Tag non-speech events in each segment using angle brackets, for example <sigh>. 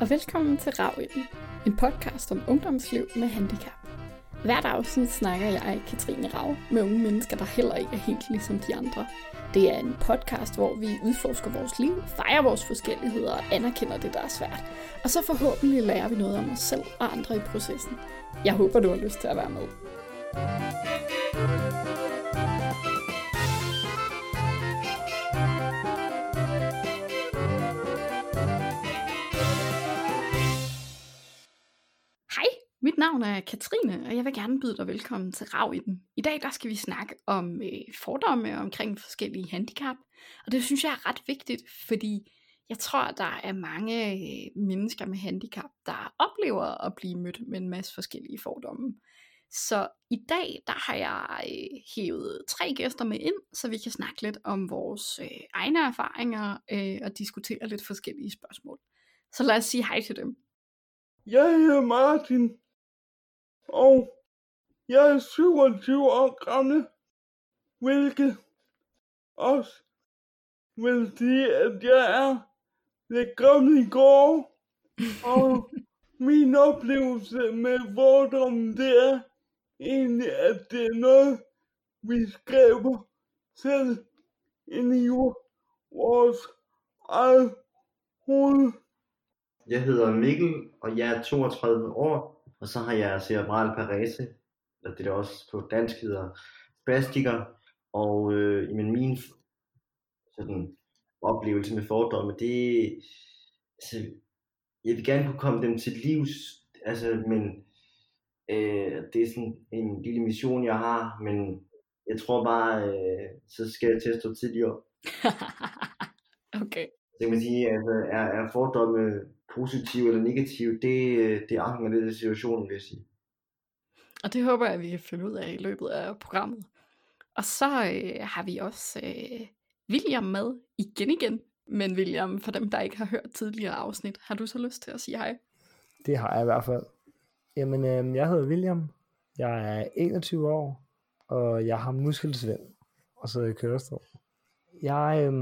og velkommen til Ravilden, en podcast om ungdomsliv med handicap. Hvert afsnit snakker jeg, Katrine Rav, med unge mennesker, der heller ikke er helt ligesom de andre. Det er en podcast, hvor vi udforsker vores liv, fejrer vores forskelligheder og anerkender det, der er svært. Og så forhåbentlig lærer vi noget om os selv og andre i processen. Jeg håber, du har lyst til at være med. Mit navn er Katrine, og jeg vil gerne byde dig velkommen til Rav i den. I dag der skal vi snakke om øh, fordomme omkring forskellige handicap, og det synes jeg er ret vigtigt, fordi jeg tror, der er mange øh, mennesker med handicap, der oplever at blive mødt med en masse forskellige fordomme. Så i dag, der har jeg øh, hævet tre gæster med ind, så vi kan snakke lidt om vores øh, egne erfaringer øh, og diskutere lidt forskellige spørgsmål. Så lad os sige hej til dem. Jeg hedder Martin, og jeg er 27 år gammel, hvilket også vil sige, at jeg er lidt gammel i går, <laughs> og min oplevelse med fordommen, det er egentlig, at det er noget, vi skaber selv ind i vores eget hoved. Jeg hedder Mikkel, og jeg er 32 år. Og så har jeg cerebral parese, og det der også på dansk hedder spastiker. Og øh, jamen, min sådan, oplevelse med fordomme, det altså, jeg vil gerne kunne komme dem til livs, altså, men øh, det er sådan en lille mission, jeg har, men jeg tror bare, øh, så skal jeg til at stå tidligere. <laughs> okay. Så kan man sige, altså, er, er fordomme positiv eller negativ, det, det afhænger lidt af situationen, vil jeg sige. Og det håber jeg, at vi kan finde ud af i løbet af programmet. Og så øh, har vi også øh, William med igen igen. Men William, for dem, der ikke har hørt tidligere afsnit, har du så lyst til at sige hej? Det har jeg i hvert fald. Jamen, øh, jeg hedder William. Jeg er 21 år, og jeg har muskelsvind og sidder i kørestol. Jeg øh,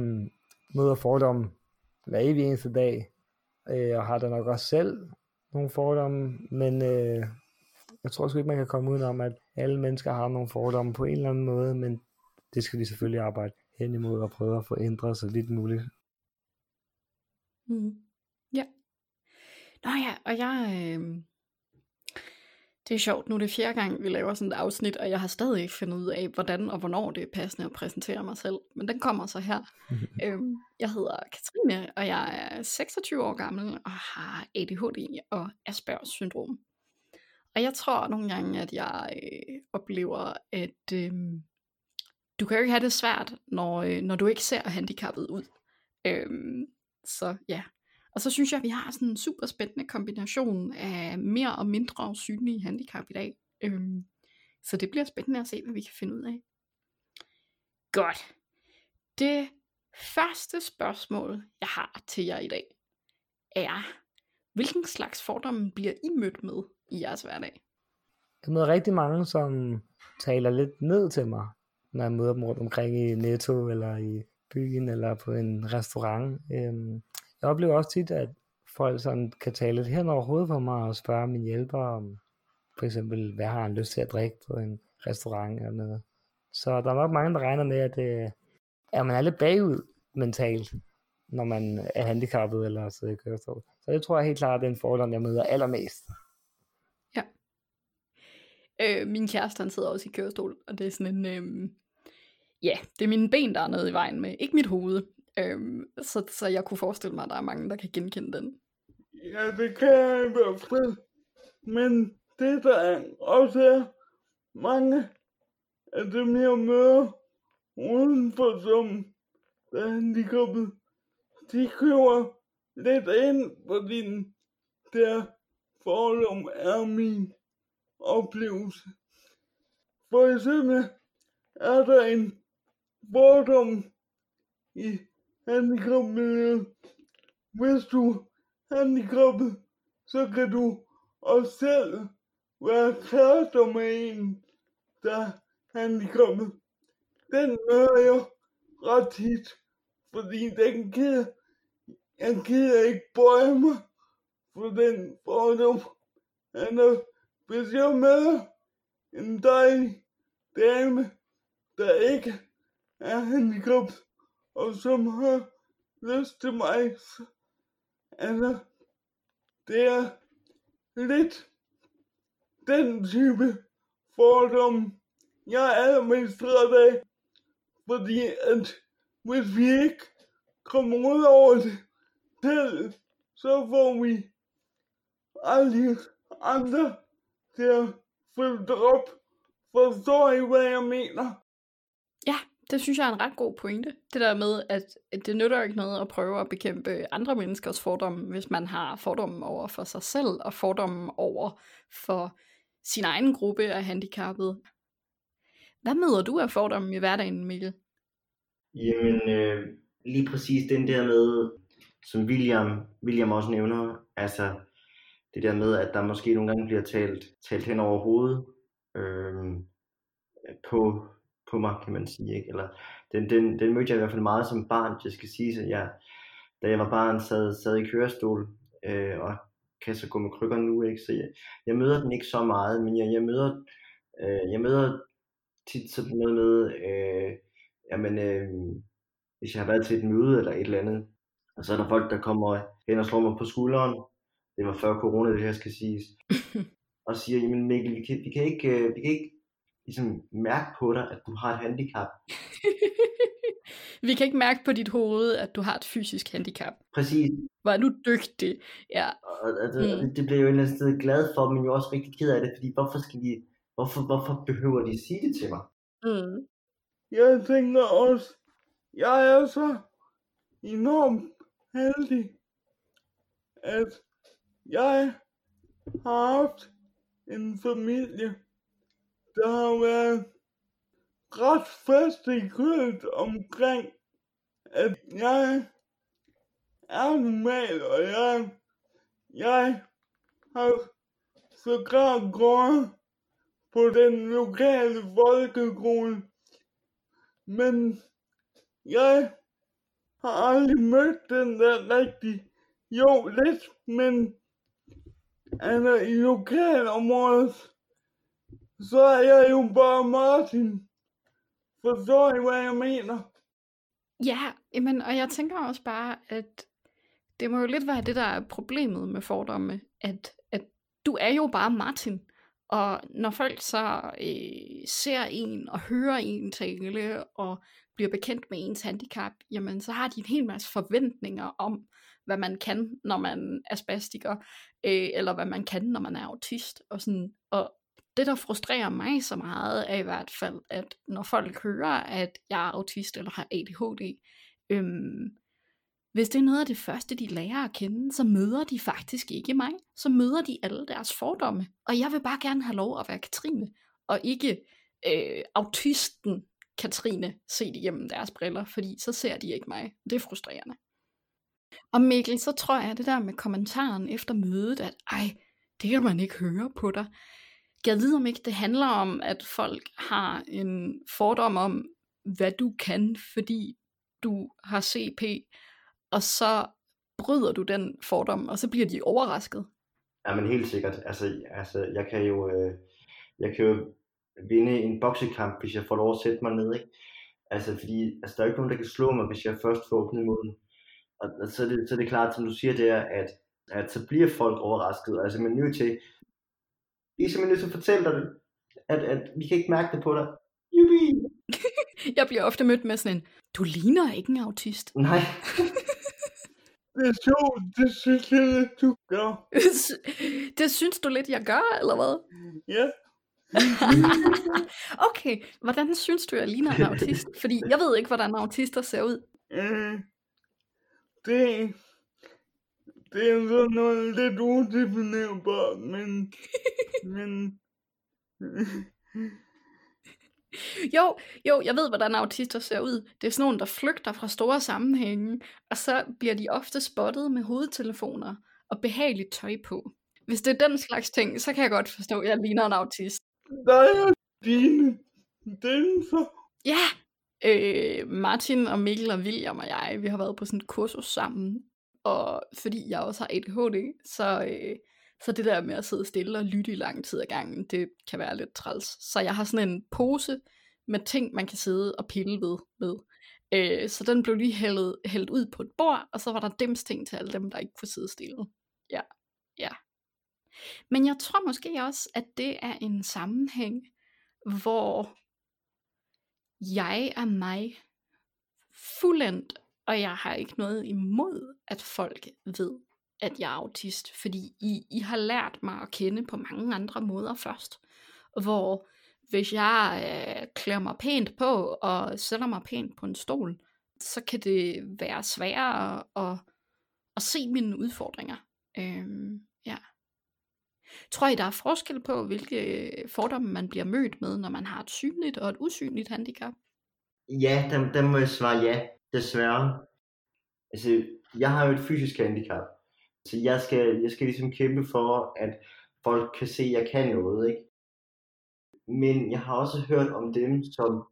møder fordomme hver evig eneste dag, øh, og har da nok også selv nogle fordomme, men øh, jeg tror sgu ikke, man kan komme udenom, at alle mennesker har nogle fordomme på en eller anden måde, men det skal vi selvfølgelig arbejde hen imod og prøve at få ændret så lidt muligt. Mm. Ja. Nå ja, og jeg, øh, det er sjovt, nu er det fjerde gang, vi laver sådan et afsnit, og jeg har stadig ikke fundet ud af, hvordan og hvornår det er passende at præsentere mig selv. Men den kommer så her. <laughs> øhm, jeg hedder Katrine, og jeg er 26 år gammel og har ADHD og Aspergers syndrom. Og jeg tror nogle gange, at jeg øh, oplever, at øh, du kan jo ikke have det svært, når, øh, når du ikke ser handicappet ud. Øhm, så ja, og så synes jeg, at vi har sådan en super spændende kombination af mere og mindre synlige handicap i dag. Øhm, så det bliver spændende at se, hvad vi kan finde ud af. Godt. Det første spørgsmål, jeg har til jer i dag, er, hvilken slags fordomme bliver I mødt med i jeres hverdag? Jeg møder rigtig mange, som taler lidt ned til mig, når jeg møder dem rundt omkring i Netto, eller i byen, eller på en restaurant. Øhm, jeg oplever også tit, at folk sådan kan tale lidt hen over hovedet på mig og spørge min hjælper om, for eksempel, hvad har han lyst til at drikke på en restaurant eller noget. Så der er nok mange, der regner med, at, det, at man er lidt bagud mentalt, når man er handicappet eller sidder i kørestol. Så det tror jeg helt klart, at det er en fordom, jeg møder allermest. Ja. Øh, min kæreste, han sidder også i kørestol, og det er sådan en, øh, ja, det er mine ben, der er nede i vejen med, ikke mit hoved. Øhm, så, så jeg kunne forestille mig, at der er mange, der kan genkende den. Ja, det kan jeg i hvert fald. Men det der er også er mange af dem, jeg møder udenfor som der er handicappet, de køber lidt ind, fordi der fordom er min oplevelse. For eksempel er der en fordom i handicapmiljøet. Hvis du er handicappet, så kan du også selv være kærester med en, der er handicappet. Den hører jeg ret tit, fordi den gider, jeg gider ikke bøje mig for den fordom. Altså, hvis jeg møder en dejlig dame, der ikke er handicappet, og som har lyst til mig, altså, det er lidt den type fordom, jeg er allermest træt af, fordi at hvis vi ikke kommer ud over det selv, så får vi aldrig andre til at følge op. Forstår I, hvad jeg mener? Det synes jeg er en ret god pointe. Det der med, at det nytter ikke noget at prøve at bekæmpe andre menneskers fordomme, hvis man har fordomme over for sig selv, og fordomme over for sin egen gruppe af handicappede. Hvad møder du af fordomme i hverdagen, Mikkel? Jamen, øh, lige præcis den der med, som William, William også nævner, altså det der med, at der måske nogle gange bliver talt, talt hen over hovedet øh, på, på mig, kan man sige. Ikke? Eller, den, den, den mødte jeg i hvert fald meget som barn, det skal sige, at jeg, da jeg var barn, sad, sad i kørestol, øh, og kan så gå med krykker nu, ikke? så jeg, jeg møder den ikke så meget, men jeg, jeg møder, øh, jeg møder tit sådan noget med, øh, jamen, øh, hvis jeg har været til et møde eller et eller andet, og så er der folk, der kommer hen og slår mig på skulderen, det var før corona, det her skal siges, <laughs> og siger, jamen Mikkel, vi kan, vi kan ikke, øh, vi kan ikke ligesom mærke på dig, at du har et handicap. <laughs> Vi kan ikke mærke på dit hoved, at du har et fysisk handicap. Præcis, Hvor er du dygtig. Ja. og, og, og, Mm. det, det blev jeg jo et eller andet sted glad for, men jo også rigtig ked af det, fordi hvorfor skal de, hvorfor, hvorfor behøver de sige det til mig? Mm. Jeg tænker også, jeg er så enormt heldig, at jeg har haft en familie, der har været ret fast i kødet omkring, at jeg er normal, og jeg, jeg har sågar gået på den lokale folkeskole men jeg har aldrig mødt den der rigtig. Jo, lidt, men altså i lokalområdet, så er jeg jo bare Martin. Forstår I, hvad jeg mener? Ja, jamen, og jeg tænker også bare, at det må jo lidt være det, der er problemet med fordomme, at, at du er jo bare Martin. Og når folk så øh, ser en og hører en tale og bliver bekendt med ens handicap, jamen så har de en hel masse forventninger om, hvad man kan, når man er spastiker, øh, eller hvad man kan, når man er autist. Og, sådan, og det, der frustrerer mig så meget, er i hvert fald, at når folk hører, at jeg er autist eller har ADHD, øhm, hvis det er noget af det første, de lærer at kende, så møder de faktisk ikke mig. Så møder de alle deres fordomme. Og jeg vil bare gerne have lov at være Katrine, og ikke øh, autisten Katrine set igennem deres briller, fordi så ser de ikke mig. Det er frustrerende. Og Mikkel, så tror jeg, at det der med kommentaren efter mødet, at ej, det kan man ikke høre på dig. Jeg ved om ikke, det handler om, at folk har en fordom om, hvad du kan, fordi du har CP, og så bryder du den fordom, og så bliver de overrasket. Ja, men helt sikkert. Altså, altså jeg kan jo, øh, jeg kan jo vinde en boksekamp, hvis jeg får lov at sætte mig ned, ikke? Altså, fordi altså, der er jo ikke nogen, der kan slå mig, hvis jeg først får åbnet munden. Og, og så, er det, så er det klart, som du siger, det er, at, at så bliver folk overrasket. Altså, man er nødt til, vi er simpelthen nødt til at fortælle dig det, at, at vi kan ikke mærke det på dig. Jubi! <laughs> Jeg bliver ofte mødt med sådan en, du ligner ikke en autist. Nej, <laughs> Det er sjovt, det synes jeg lidt, du gør. <laughs> det synes du lidt, jeg gør, eller hvad? Ja, okay, hvordan synes du, jeg ligner en autist? Fordi jeg ved ikke, hvordan autister ser ud. øh, det, det er sådan noget lidt udefinerbart, men, men, Jo, jo, jeg ved, hvordan autister ser ud. Det er sådan nogle, der flygter fra store sammenhænge, og så bliver de ofte spottet med hovedtelefoner og behageligt tøj på. Hvis det er den slags ting, så kan jeg godt forstå, at jeg ligner en autist. er dine danser. Ja, øh, Martin og Mikkel og William og jeg, vi har været på sådan et kursus sammen og fordi jeg også har ADHD, så, øh, så det der med at sidde stille og lytte i lang tid ad gangen, det kan være lidt træls. Så jeg har sådan en pose med ting, man kan sidde og pille ved. med. Øh, så den blev lige hældet, hældt ud på et bord, og så var der dems ting til alle dem, der ikke kunne sidde stille. Ja, ja. Men jeg tror måske også, at det er en sammenhæng, hvor jeg er mig fuldendt, og jeg har ikke noget imod, at folk ved, at jeg er autist, fordi I, I har lært mig at kende på mange andre måder først, hvor hvis jeg øh, klæder mig pænt på og sætter mig pænt på en stol, så kan det være sværere at, at se mine udfordringer. Øhm, ja. Tror I, der er forskel på, hvilke øh, fordomme man bliver mødt med, når man har et synligt og et usynligt handicap? Ja, der, der må jeg svare ja, desværre. Altså, jeg har jo et fysisk handicap, så jeg skal, jeg skal ligesom kæmpe for, at folk kan se, at jeg kan noget, ikke? Men jeg har også hørt om dem, som,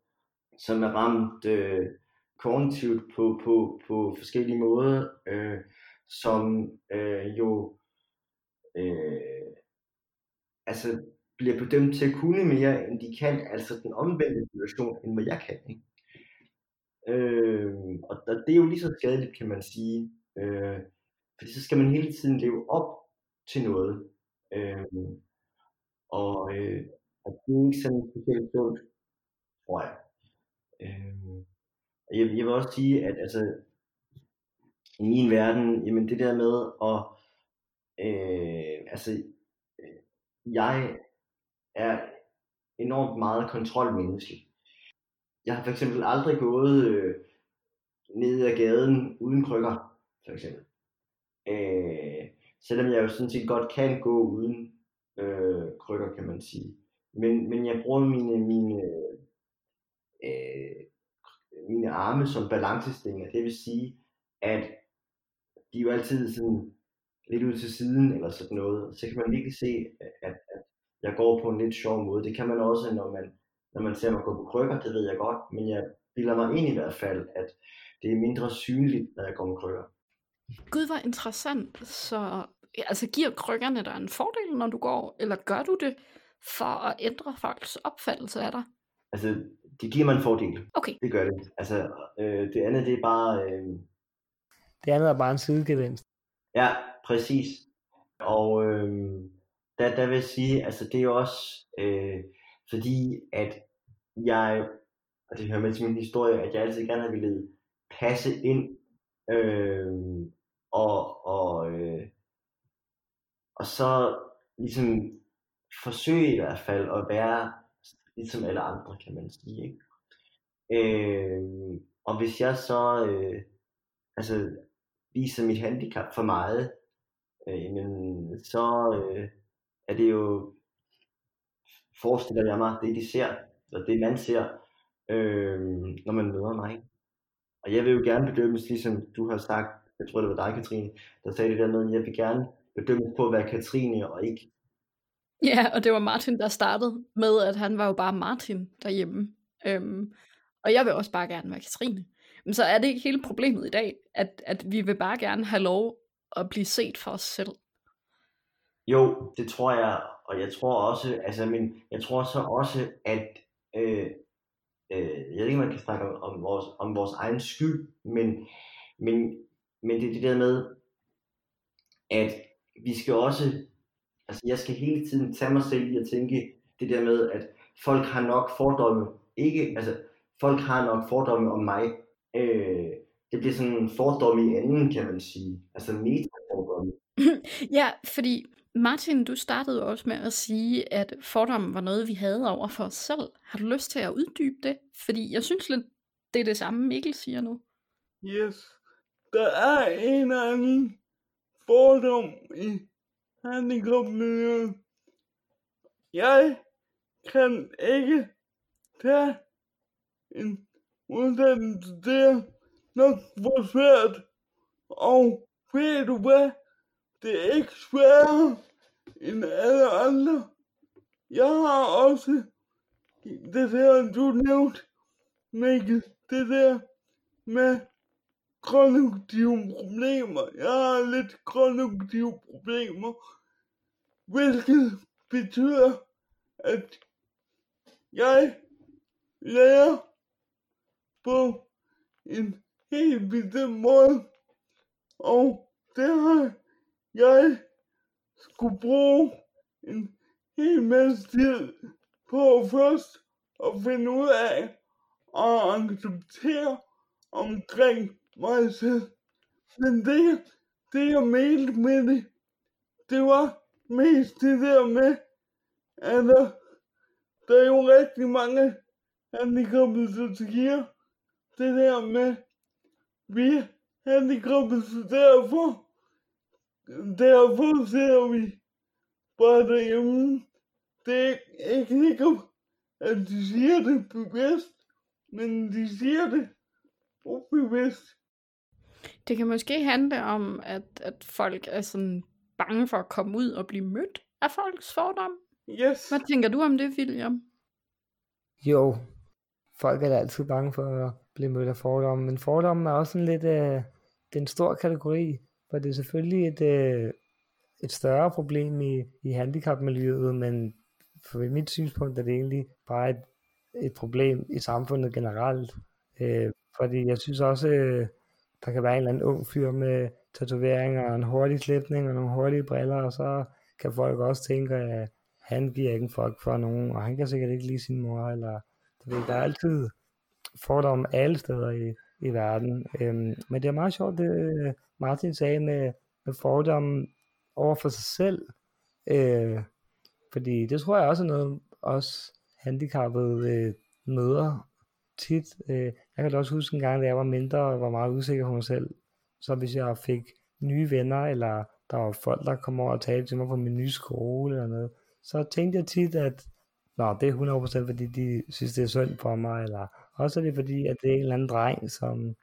som er ramt øh, kognitivt på, på, på forskellige måder, øh, som øh, jo øh, altså bliver bedømt til at kunne mere, end de kan, altså den omvendte situation, end hvad jeg kan. Ikke? Øh, og, det er jo lige så skadeligt, kan man sige. Øh, fordi så skal man hele tiden leve op til noget. Øh, og, øh, og det er ikke sådan specielt sundt, tror jeg. Øh, jeg, jeg vil også sige, at altså, i min verden, jamen det der med at, øh, altså, øh, jeg er enormt meget kontrolmenneske. Jeg har for eksempel aldrig gået øh, ned ad gaden uden krykker, for eksempel. Øh, selvom jeg jo sådan set godt kan gå uden øh, krykker, kan man sige. Men, men jeg bruger mine, mine, øh, mine arme som balancestinger. Det vil sige, at de er jo altid sådan lidt ud til siden eller sådan noget. Så kan man virkelig se, at, at jeg går på en lidt sjov måde. Det kan man også, når man, når man ser mig gå på krykker, det ved jeg godt. Men jeg bilder mig ind i hvert fald, at det er mindre synligt, når jeg går med krykker. Gud, hvor interessant. Så altså, giver krykkerne dig en fordel, når du går, eller gør du det for at ændre folks opfattelse af dig? Altså, det giver mig en fordel. Okay. Det gør det. Altså, øh, det andet, det er bare... Øh... Det andet er bare en sidegevinst. Ja, præcis. Og øh, der, der vil jeg sige, altså det er jo også øh, fordi, at jeg, og det hører med til min historie, at jeg altid gerne har ville passe ind, øh, og, og, øh, og så ligesom forsøge i hvert fald at være ligesom alle andre, kan man sige. Ikke? Øh, og hvis jeg så øh, altså, viser mit handicap for meget, øh, men så øh, er det jo, forestiller jeg mig, det de ser, eller det man ser, øh, når man møder mig. Og jeg vil jo gerne bedømmes, ligesom du har sagt, jeg tror det var dig, Katrine, der sagde det der med, at jeg vil gerne bedømmes på at være Katrine, og ikke Ja, og det var Martin, der startede med, at han var jo bare Martin derhjemme. Øhm, og jeg vil også bare gerne være Katrine. Men så er det ikke hele problemet i dag, at, at vi vil bare gerne have lov at blive set for os selv. Jo, det tror jeg, og jeg tror også, altså, men jeg tror så også, at øh, øh, jeg ved ikke, om man kan snakke om, om, vores, om vores egen skyld, men, men, men det er det der med, at vi skal også Altså, jeg skal hele tiden tage mig selv i at tænke det der med, at folk har nok fordomme. Ikke, altså, folk har nok fordomme om mig. Øh, det bliver sådan en fordomme i anden, kan man sige. Altså metafordomme. <laughs> ja, fordi Martin, du startede også med at sige, at fordomme var noget, vi havde over for os selv. Har du lyst til at uddybe det? Fordi jeg synes lidt, det er det samme, Mikkel siger nu. Yes. Der er en anden fordom i handicapmiljøet. Jeg kan ikke tage en uddannelse der nok for svært. Og ved du hvad? Det er ikke sværere end alle andre. Jeg har også det der, du nævnte, Mikkel, det der med konjunktive problemer. Jeg har lidt konjunktive problemer, hvilket betyder, at jeg lærer på en helt bestemt måde, og det har jeg skulle bruge en hel masse tid på først at finde ud af og acceptere omkring mig selv. Men det, det jeg mente med det, det var mest det der med, at der, der er jo rigtig mange handicappede, der siger det der med, vi er handicappede, så derfor, derfor ser vi bare derhjemme. Det er ikke sikkert, at de siger det bevidst, men de siger det ubevidst. Det kan måske handle om, at, at folk er sådan bange for at komme ud og blive mødt af folks fordomme. Yes. Hvad tænker du om det, William? Jo, folk er da altid bange for at blive mødt af fordomme, men fordomme er også sådan lidt, øh, det er en stor kategori, for det er selvfølgelig et, øh, et større problem i, i handicapmiljøet, men for mit synspunkt er det egentlig bare et, et problem i samfundet generelt. Øh, fordi jeg synes også, øh, der kan være en eller anden ung fyr med tatoveringer og en hurtig klipning og nogle hurtige briller, og så kan folk også tænke, at han giver ikke en fuck for nogen, og han kan sikkert ikke lide sin mor, eller det ved, der er altid fordomme alle steder i, i verden. Øhm, men det er meget sjovt, det øh, Martin sagde med, med fordomme over for sig selv. Øh, fordi det tror jeg også er noget, os handicappede øh, møder tit. Øh, jeg kan da også huske en gang, da jeg var mindre og var meget usikker på mig selv. Så hvis jeg fik nye venner, eller der var folk, der kom over og talte til mig på min nye skole eller noget, så tænkte jeg tit, at Nå, det er 100% fordi de synes det er synd for mig, eller også er det fordi, at det er en eller anden dreng, som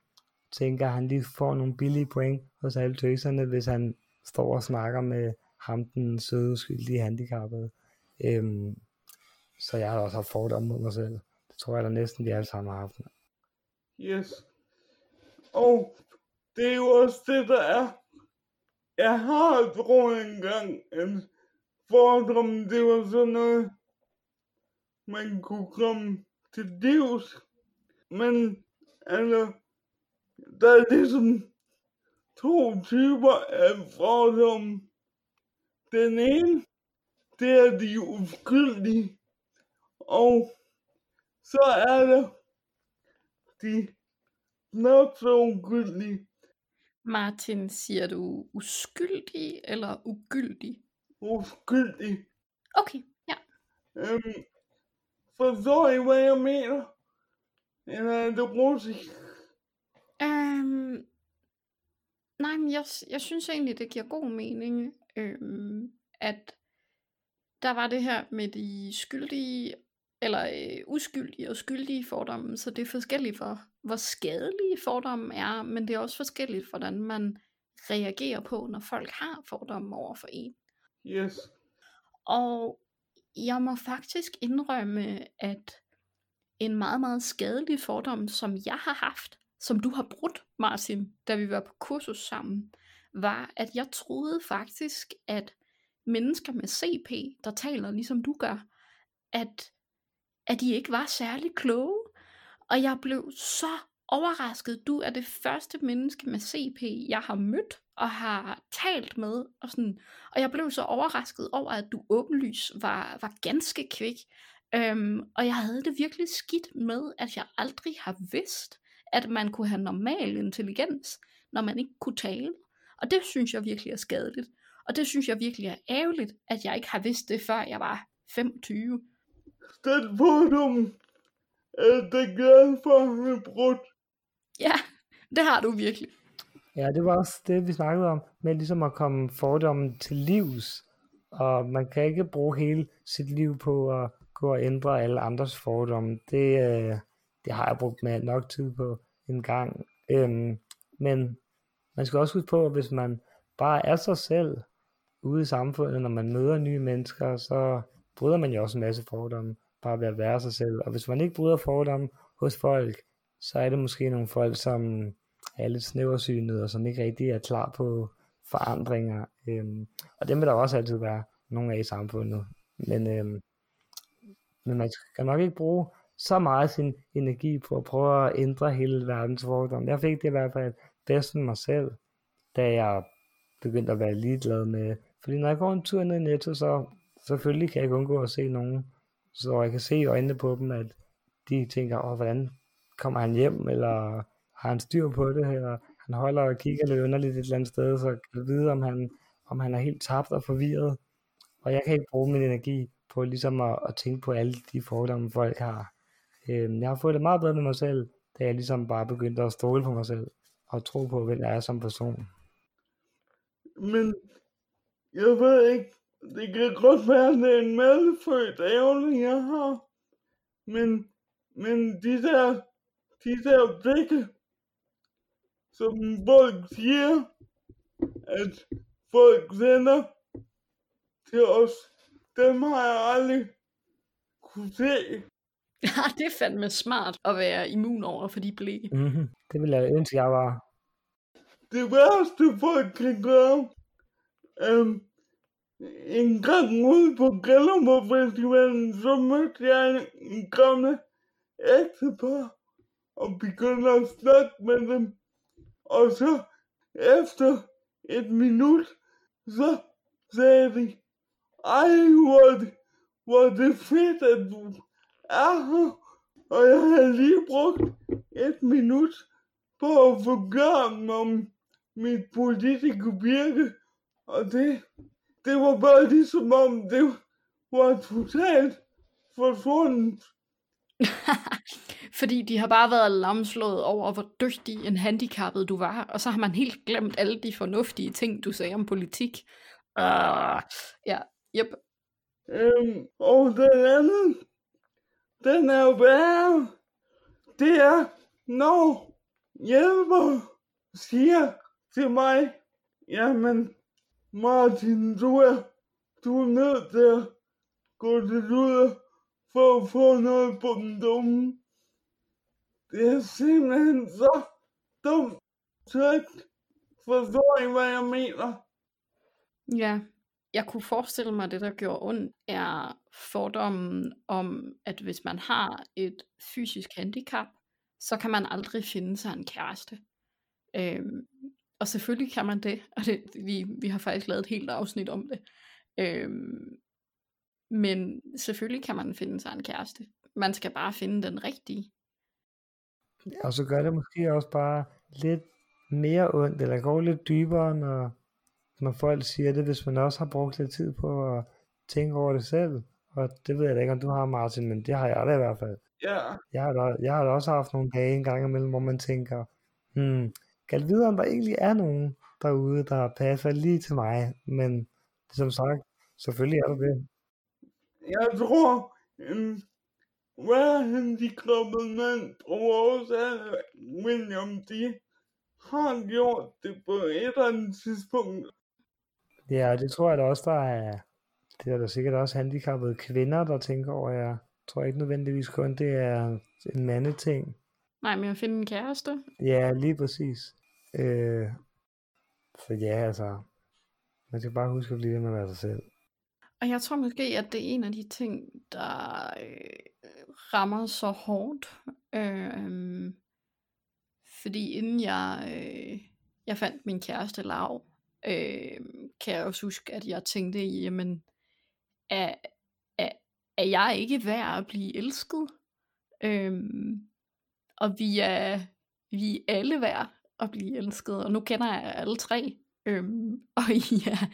tænker, at han lige får nogle billige point hos alle tøserne, hvis han står og snakker med ham, den søde, skyldige handicappede. Øhm, så jeg har også haft fordomme mod mig selv. Det tror jeg da næsten, vi alle sammen har haft. Yes. Og det er jo også det, der er. Jeg har troet engang, at fordom, det var sådan noget, man kunne komme til livs. Men altså, der er ligesom to typer af fordom. Den ene, det er de uskyldige, og så er der de not så uskyldige. Martin, siger du uskyldig eller ugyldig? Uskyldige. Okay, ja. Øhm, forstår I, hvad jeg mener? Eller er det russisk? Øhm, nej, men jeg, jeg synes egentlig, det giver god mening, øhm, at der var det her med de skyldige, eller øh, uskyldige og skyldige fordomme, så det er forskelligt for, hvor skadelige fordomme er, men det er også forskelligt, hvordan man reagerer på, når folk har fordomme over for en. Yes. Og jeg må faktisk indrømme, at en meget, meget skadelig fordom, som jeg har haft, som du har brudt, Martin, da vi var på kursus sammen, var, at jeg troede faktisk, at mennesker med CP, der taler ligesom du gør, at, at de ikke var særlig kloge. Og jeg blev så overrasket. Du er det første menneske med CP, jeg har mødt og har talt med. Og, sådan, og jeg blev så overrasket over, at du åbenlys var, var ganske kvik. Øhm, og jeg havde det virkelig skidt med, at jeg aldrig har vidst, at man kunne have normal intelligens, når man ikke kunne tale. Og det synes jeg virkelig er skadeligt. Og det synes jeg virkelig er ærgerligt, at jeg ikke har vidst det, før jeg var 25. Den fordom er det glad for at have brudt. Ja, det har du virkelig. Ja, det var også det, vi snakkede om, med ligesom at komme fordommen til livs. Og man kan ikke bruge hele sit liv på at gå og ændre alle andres fordomme. Det, øh, det har jeg brugt med nok tid på en gang. Øhm, men man skal også huske på, at hvis man bare er sig selv ude i samfundet, når man møder nye mennesker, så bryder man jo også en masse fordomme, bare ved at være sig selv. Og hvis man ikke bryder fordomme hos folk, så er det måske nogle folk, som er lidt snæversynet, og som ikke rigtig er klar på forandringer. Øhm, og det vil der også altid være nogle af i samfundet. Men, øhm, men man skal nok ikke bruge så meget sin energi på at prøve at ændre hele verdens fordom. Jeg fik det i hvert fald bedst med mig selv, da jeg begyndte at være ligeglad med. Fordi når jeg går en tur ned i Netto, så selvfølgelig kan jeg ikke undgå at se nogen, så jeg kan se i øjnene på dem, at de tænker, åh, hvordan kommer han hjem, eller har han styr på det, eller han holder og kigger lidt underligt et eller andet sted, så kan jeg vide, om han, om han er helt tabt og forvirret. Og jeg kan ikke bruge min energi på ligesom at, at tænke på alle de fordomme, folk har. Øhm, jeg har fået det meget bedre med mig selv, da jeg ligesom bare begyndte at stole på mig selv, og tro på, hvem jeg er som person. Men jeg ved ikke, det kan godt være, at det er en medfødt evne, jeg har. Men, men de der, de der blikke, som folk siger, at folk sender til os, dem har jeg aldrig kunne se. Ja, <laughs> det er fandme smart at være immun over for de blikke. Mm-hmm. Det ville jeg ønske, jeg var. Det værste folk kan gøre, øhm, en gang ude på Festivalen, så mødte jeg en gammel ægtepar og begyndte at snakke med dem. Og så efter et minut, så sagde de, ej, hvor det, hvor det fedt, at du er her. Og jeg har lige brugt et minut på at forklare mig om mit politiske virke. Og det, det var bare ligesom om det var totalt forsvundet. <laughs> Fordi de har bare været lamslået over, hvor dygtig en handicappet du var, og så har man helt glemt alle de fornuftige ting, du sagde om politik. Uh, ja, yep. Øhm, og den anden, den er jo værre. Det er, når hjælper siger til mig, jamen Martin, du er, du er nødt til at gå til ud for at få noget på den dumme. Det er simpelthen så dumt. Så forstår I, hvad jeg mener? Ja, jeg kunne forestille mig, at det, der gjorde ondt, er fordommen om, at hvis man har et fysisk handicap, så kan man aldrig finde sig en kæreste. Øhm, og selvfølgelig kan man det, <laughs> og det, vi, vi har faktisk lavet et helt afsnit om det. Øhm, men selvfølgelig kan man finde sig en kæreste. Man skal bare finde den rigtige. Og så gør det måske også bare lidt mere ondt, eller går lidt dybere, når, når folk siger det, hvis man også har brugt lidt tid på at tænke over det selv. Og det ved jeg da ikke, om du har, Martin, men det har jeg da i hvert fald. Ja, Jeg har da, jeg har da også haft nogle dage en gang imellem, hvor man tænker, hmm, kan jeg vide, om der egentlig er nogen derude, der passer lige til mig, men som sagt, selvfølgelig er der det. jeg tror, en hver handicappet mand på vores William, de har gjort det på et eller andet tidspunkt. Ja, og det tror jeg da også, der er, det er der sikkert også handicappede kvinder, der tænker over, jeg tror ikke nødvendigvis kun, det er en mandeting. Nej, men at finde en kæreste. Ja, lige præcis. Øh, så ja, altså, man skal bare huske at blive ved med at være sig selv. Og jeg tror måske, at det er en af de ting, der øh, rammer så hårdt. Øh, fordi inden jeg, øh, jeg fandt min kæreste Lav, øh, kan jeg også huske, at jeg tænkte, jamen, er, er, er jeg ikke værd at blive elsket? Øh, og vi er, vi er alle værd at blive elsket, og nu kender jeg alle tre. Øhm, <laughs> og I er,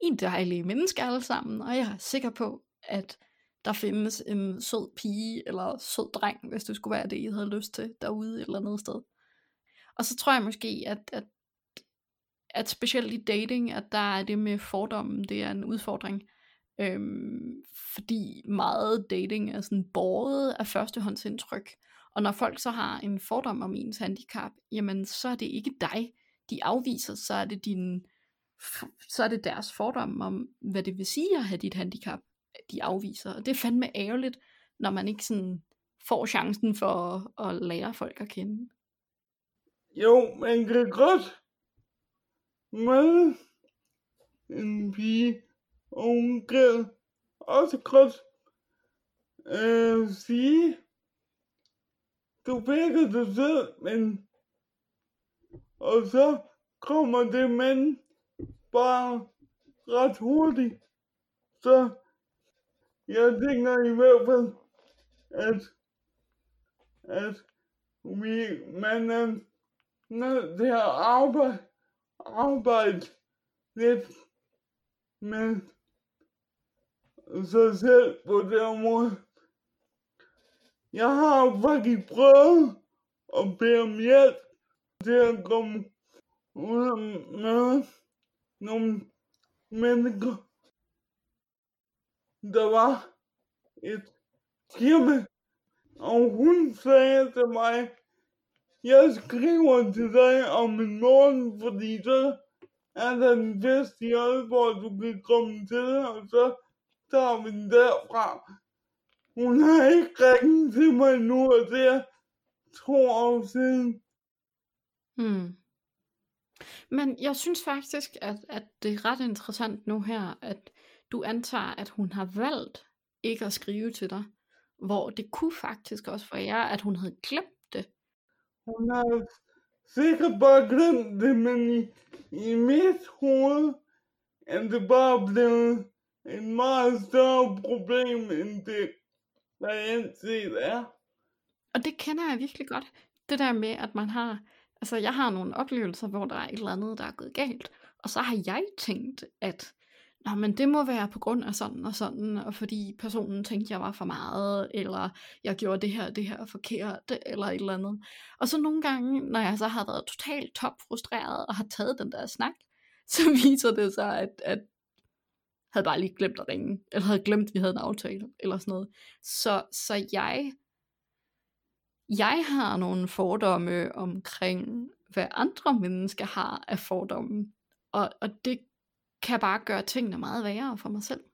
en dejlige mennesker alle sammen, og jeg er sikker på, at der findes en sød pige, eller sød dreng, hvis det skulle være det, I havde lyst til, derude et eller andet sted. Og så tror jeg måske, at, at, at specielt i dating, at der er det med fordommen, det er en udfordring. Øhm, fordi meget dating er sådan båret af førstehåndsindtryk. Og når folk så har en fordom om ens handicap, jamen så er det ikke dig, de afviser, så er det din, så er det deres fordom om, hvad det vil sige at have dit handicap, de afviser. Og det er fandme ærgerligt, når man ikke sådan får chancen for at, at lære folk at kende. jo, man kan godt med en pige, og hun kan også godt øh, sige, du virker dig selv, men og så kommer det mænd bare ret hurtigt. Så jeg tænker i hvert fald, at, at vi, man er nødt til at arbejde, arbejde lidt med sig selv på det område. Jeg har faktisk prøvet at bede om hjælp til at komme ud med nogle mennesker. Der var et firma, og hun sagde til mig, jeg skriver til dig om en morgen, fordi så er der en fest i Aalborg, du kan komme til, og så tager vi den derfra. Hun har ikke ringet til mig nu, og det er to år siden. Hmm. Men jeg synes faktisk, at, at det er ret interessant nu her, at du antager, at hun har valgt ikke at skrive til dig, hvor det kunne faktisk også være, at hun havde glemt det. Hun har sikkert bare glemt det, men i, i mit hoved er det bare blevet en meget større problem, end det reelt set er. Og det kender jeg virkelig godt. Det der med, at man har, altså jeg har nogle oplevelser, hvor der er et eller andet, der er gået galt. Og så har jeg tænkt, at Nå, men det må være på grund af sådan og sådan, og fordi personen tænkte, jeg var for meget, eller jeg gjorde det her det her forkert, eller et eller andet. Og så nogle gange, når jeg så har været totalt topfrustreret og har taget den der snak, så <laughs> viser det sig, at, at havde bare lige glemt at ringe, eller havde glemt, at vi havde en aftale, eller sådan noget. Så, så jeg, jeg har nogle fordomme omkring, hvad andre mennesker har af fordomme, og, og det kan bare gøre tingene meget værre for mig selv.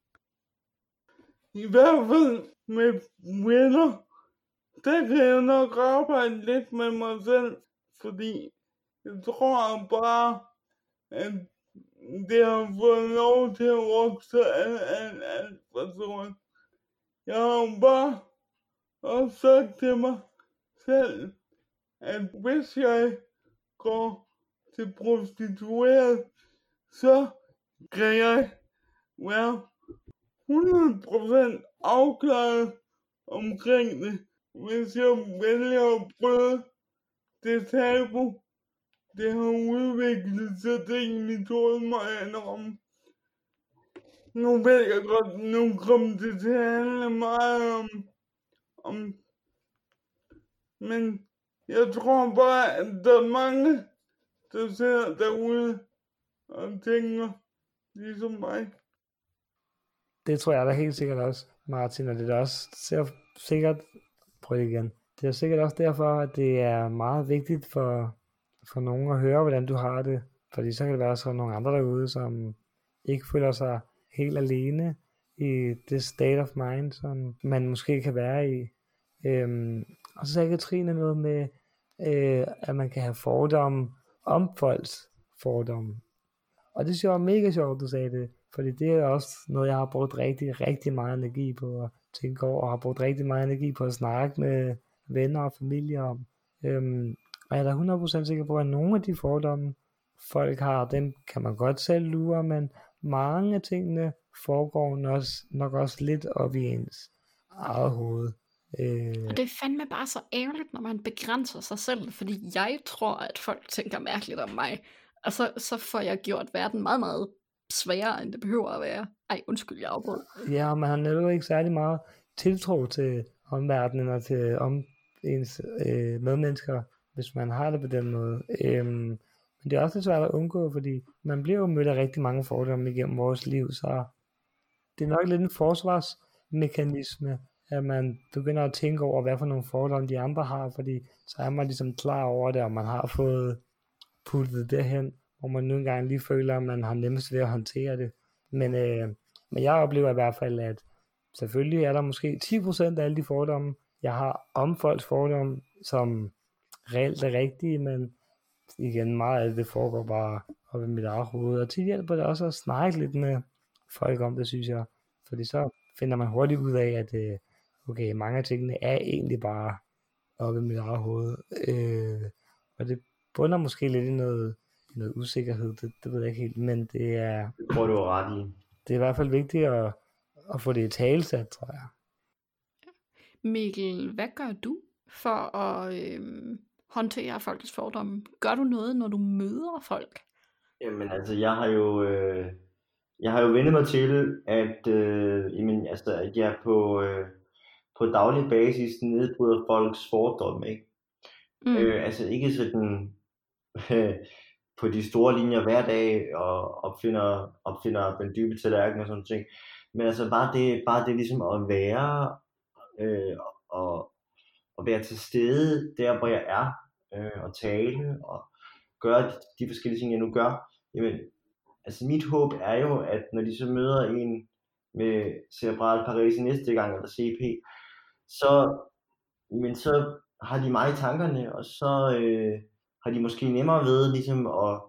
I hvert fald med venner, der kan jeg nok arbejde lidt med mig selv, fordi jeg tror bare, at det har fået lov til at vokse alt, alt, alt for stort. Jeg har bare også sagt til mig selv, at hvis jeg går til prostitueret, så kan jeg være 100% afklaret omkring det, hvis jeg vælger at prøve det tabu, det har udviklet sig til en metode mig om. Nu ved jeg godt, nu kom det til at handle meget om, om men jeg tror bare, at der er mange, der sidder derude og tænker, ligesom mig. Det tror jeg da helt sikkert også, Martin, og det er også ser sikkert, prøv det igen, det er sikkert også derfor, at det er meget vigtigt for, for nogen at høre, hvordan du har det, fordi så kan det være så nogle andre derude, som ikke føler sig helt alene i det state of mind, som man måske kan være i. Øhm, og så sagde Katrine noget med, øh, at man kan have fordomme om folks fordomme. Og det synes jeg var mega sjovt, du sagde det. Fordi det er også noget, jeg har brugt rigtig, rigtig meget energi på at tænke over, og har brugt rigtig meget energi på at snakke med venner og familie om. Øhm, og jeg er da 100% sikker på, at nogle af de fordomme, folk har, dem kan man godt selv lure, men mange af tingene foregår nok også, nok også lidt op i ens eget hoved. Øh... Og det er fandme bare så ærgerligt, når man begrænser sig selv, fordi jeg tror, at folk tænker mærkeligt om mig, og så, så får jeg gjort verden meget, meget sværere, end det behøver at være. Ej, undskyld, jeg afbrød. Ja, man har netop ikke særlig meget tiltro til omverdenen og til om ens øh, medmennesker, hvis man har det på den måde. Øhm, men det er også lidt svært at undgå, fordi man bliver jo mødt af rigtig mange fordomme igennem vores liv, så det er nok lidt en forsvarsmekanisme, at man begynder at tænke over, hvad for nogle fordomme de andre har, fordi så er man ligesom klar over det, og man har fået puttet derhen, hvor man nu engang lige føler, at man har nemmest ved at håndtere det. Men, øh, men jeg oplever i hvert fald, at selvfølgelig er der måske 10% af alle de fordomme, jeg har om folks fordomme, som reelt er rigtige, men igen, meget af det foregår bare op i mit eget hoved, og til hjælper det også at snakke lidt med folk om det, synes jeg, fordi så finder man hurtigt ud af, at øh, okay, mange af tingene er egentlig bare op i mit eget hoved, øh, og det bunder måske lidt i noget, noget usikkerhed, det, det ved jeg ikke helt, men det er... Det tror du er ret i. Det er i hvert fald vigtigt at, at få det i talsat, tror jeg. Mikkel, hvad gør du for at øh, håndtere folks fordomme? Gør du noget, når du møder folk? Jamen altså, jeg har jo, øh, jeg har jo vendt mig til, at, øh, jamen, altså, at jeg på, øh, på daglig basis nedbryder folks fordomme, ikke? Mm. Øh, altså ikke sådan øh, <laughs> på de store linjer hver dag og opfinder, opfinder den dybe tallerken og sådan ting. Men altså bare det, bare det ligesom at være øh, og, og være til stede der, hvor jeg er, øh, og tale og gøre de, de forskellige ting, jeg nu gør. Jamen, altså mit håb er jo, at når de så møder en med cerebral parese næste gang, eller CP, så, men så har de mig i tankerne, og så øh, har de måske nemmere ved ligesom at,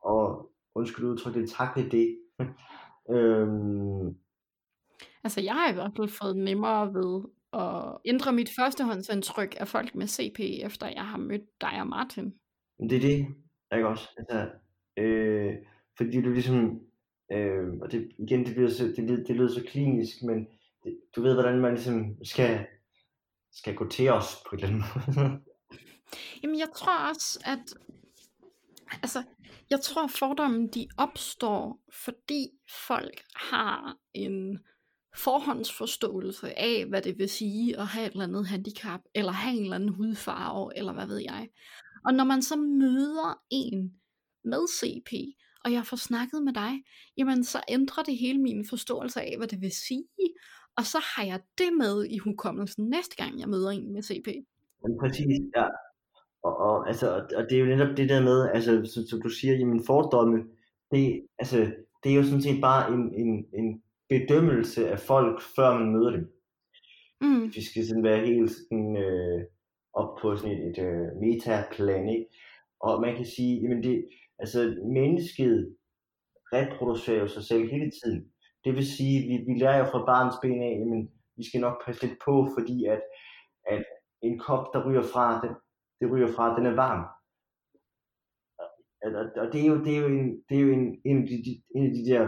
og undskyld udtrykket, takle det. <laughs> øhm, Altså jeg har i hvert fald fået nemmere ved at ændre mit førstehåndsindtryk af folk med CP, efter jeg har mødt dig og Martin. Det er det, ikke også? Altså, øh, fordi du ligesom, øh, og det, igen, det, lyder så, det, det lyder så klinisk, men det, du ved, hvordan man ligesom skal, skal gå til os på et eller andet måde. <laughs> Jamen, jeg tror også, at altså, jeg tror, fordommen de opstår, fordi folk har en forhåndsforståelse af, hvad det vil sige at have et eller andet handicap, eller have en eller anden hudfarve, eller hvad ved jeg. Og når man så møder en med CP, og jeg får snakket med dig, jamen så ændrer det hele min forståelse af, hvad det vil sige, og så har jeg det med i hukommelsen næste gang, jeg møder en med CP. Men præcis, ja. Og, og, altså, og det er jo netop det der med, altså, som, som du siger, jamen fordomme, det, altså, det er jo sådan set bare en, en, en bedømmelse af folk, før man møder dem. Mm. Vi skal sådan være helt sådan, øh, op på sådan et, et øh, metaplan, ikke? Og man kan sige, jamen det, altså mennesket reproducerer jo sig selv hele tiden. Det vil sige, vi, vi lærer jo fra barns ben af, jamen vi skal nok passe lidt på, fordi at, at en kop, der ryger fra, den, det ryger fra, den er varm. Og, det er jo, det er jo, en, det er jo en, en, af de, en af de der,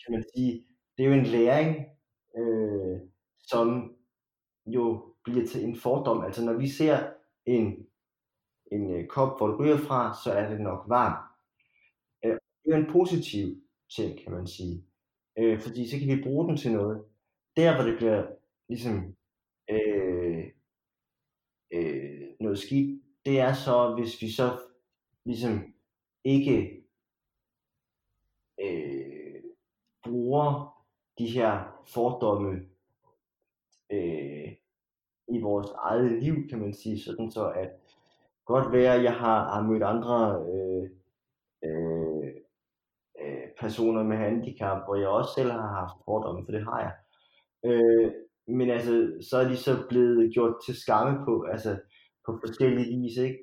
kan man sige, det er jo en læring, øh, som jo bliver til en fordom. Altså når vi ser en, en øh, kop, hvor det ryger fra, så er det nok varm. Øh, det er jo en positiv ting, kan man sige. Øh, fordi så kan vi bruge den til noget. Der hvor det bliver ligesom øh, noget skidt, det er så, hvis vi så ligesom ikke øh, bruger de her fordomme øh, i vores eget liv, kan man sige, sådan så at godt være, at jeg har, har mødt andre øh, øh, øh, personer med handicap, hvor jeg også selv har haft fordomme, for det har jeg. Øh, men altså, så er de så blevet gjort til skamme på, altså på forskellige vis, ikke?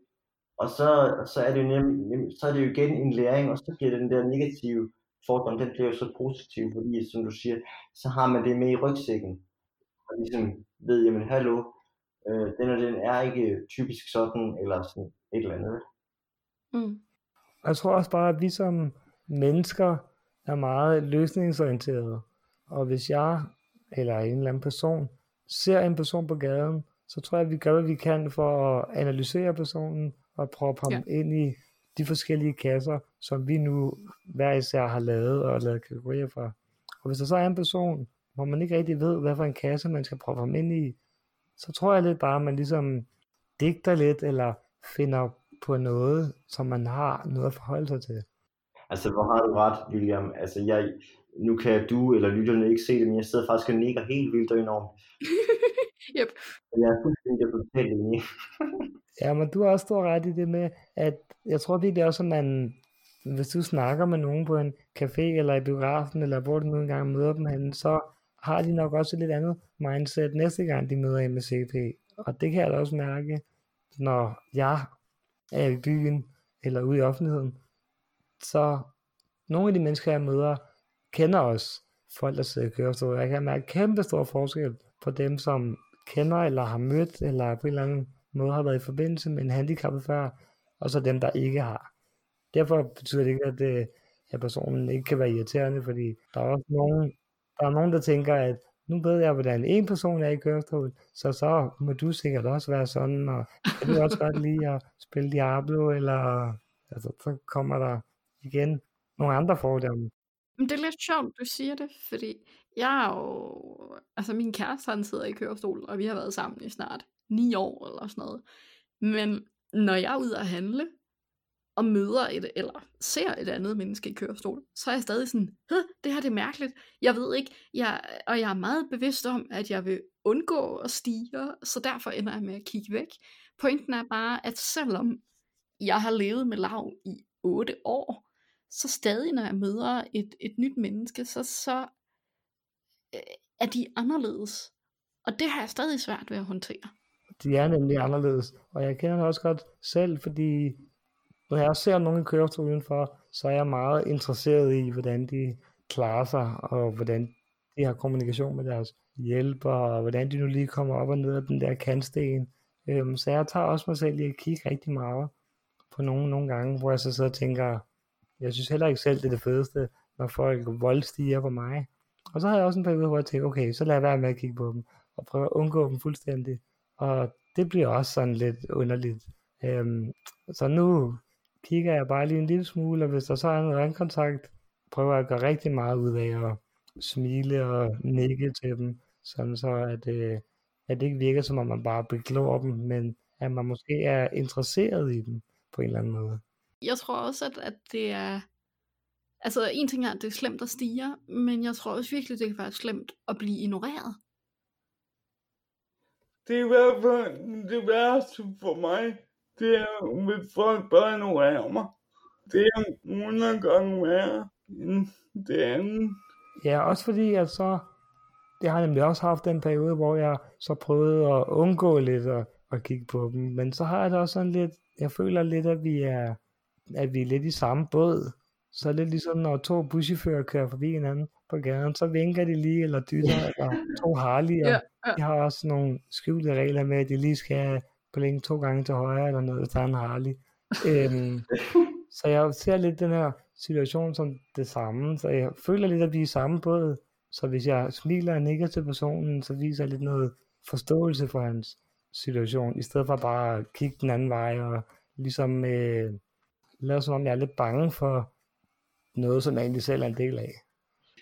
Og så, så, er det jo nem, nem, så er det jo igen en læring, og så bliver den der negative fordom, den bliver jo så positiv, fordi som du siger, så har man det med i rygsækken, og ligesom ved, jamen hallo, øh, den og den er ikke typisk sådan, eller sådan et eller andet. Mm. Jeg tror også bare, at vi som mennesker er meget løsningsorienterede. Og hvis jeg, eller en eller anden person, ser en person på gaden, så tror jeg, at vi gør, hvad vi kan for at analysere personen og proppe ham ja. ind i de forskellige kasser, som vi nu hver især har lavet og lavet kategorier fra. Og hvis der så er en person, hvor man ikke rigtig ved, hvad for en kasse man skal proppe ham ind i, så tror jeg lidt bare, at man ligesom digter lidt, eller finder på noget, som man har noget at forholde sig til. Altså, hvor har du ret, William? Altså, jeg, nu kan du eller lytterne ikke se det, men jeg sidder faktisk og nikker helt vildt og enormt. <laughs> yep. Jeg er fuldstændig totalt enig. <laughs> ja, men du har også stor ret i det med, at jeg tror det er også, at man, hvis du snakker med nogen på en café eller i biografen, eller hvor du nu engang møder dem hen, så har de nok også et lidt andet mindset næste gang, de møder en med CP. Og det kan jeg da også mærke, når jeg er i byen eller ude i offentligheden, så nogle af de mennesker, jeg møder, kender også folk, der sidder i kørestol. Jeg kan mærke kæmpe stor forskel på dem, som kender eller har mødt, eller på en eller anden måde har været i forbindelse med en handicappet før, og så dem, der ikke har. Derfor betyder det ikke, at, det, at personen ikke kan være irriterende, fordi der er også nogen, der er nogen, der tænker, at nu ved jeg, hvordan en person er i kørestol, så så må du sikkert også være sådan, og kan du også godt lide at spille Diablo, eller altså, så kommer der igen nogle andre fordomme. Men det er lidt sjovt, du siger det, fordi jeg er jo... Altså min kæreste, han sidder i kørestol, og vi har været sammen i snart ni år eller sådan noget. Men når jeg er ude at handle, og møder et, eller ser et andet menneske i kørestol, så er jeg stadig sådan, det her det er mærkeligt. Jeg ved ikke, jeg, og jeg er meget bevidst om, at jeg vil undgå at stige, så derfor ender jeg med at kigge væk. Pointen er bare, at selvom jeg har levet med lav i 8 år, så stadig når jeg møder et, et nyt menneske, så, så øh, er de anderledes. Og det har jeg stadig svært ved at håndtere. De er nemlig anderledes, og jeg kender det også godt selv, fordi når jeg ser nogen i udenfor, så er jeg meget interesseret i, hvordan de klarer sig, og hvordan de har kommunikation med deres hjælper, og hvordan de nu lige kommer op og ned af den der kantsten. Øhm, så jeg tager også mig selv i at kigge rigtig meget på nogen nogle gange, hvor jeg så sidder og tænker, jeg synes heller ikke selv, det er det fedeste, når folk voldstiger på mig. Og så havde jeg også en periode, hvor jeg tænkte, okay, så lad jeg være med at kigge på dem, og prøve at undgå dem fuldstændig. Og det bliver også sådan lidt underligt. Øhm, så nu kigger jeg bare lige en lille smule, og hvis der så er noget øjenkontakt, prøver jeg at gøre rigtig meget ud af at smile og nikke til dem, sådan så at, øh, at det ikke virker som om man bare beglår dem, men at man måske er interesseret i dem på en eller anden måde. Jeg tror også, at, at det er... Altså, en ting er, at det er slemt at stige, men jeg tror også virkelig, det kan være slemt at blive ignoreret. Det er i hvert fald det værste for mig, det er, hvis folk bare ignorerer mig. Det er 100 gange værre end det andet. Ja, også fordi, at så, jeg har nemlig også haft den periode, hvor jeg så prøvede at undgå lidt at, at kigge på dem, men så har jeg det også sådan lidt, jeg føler lidt, at vi er, at vi er lidt i samme båd. Så er det ligesom, når to buschauffører kører forbi hinanden på gaden, så vinker de lige, eller dytter, <laughs> eller to Harley, og ja, ja. de har også nogle skjulte regler med, at de lige skal blinke to gange til højre, eller noget, hvis der er en Harley. øhm, <laughs> så jeg ser lidt den her situation som det samme, så jeg føler lidt, at vi er i samme båd. Så hvis jeg smiler og nikker til personen, så viser jeg lidt noget forståelse for hans situation, i stedet for bare at kigge den anden vej og ligesom øh, lader som om jeg er lidt bange for noget, som jeg egentlig selv er en del af.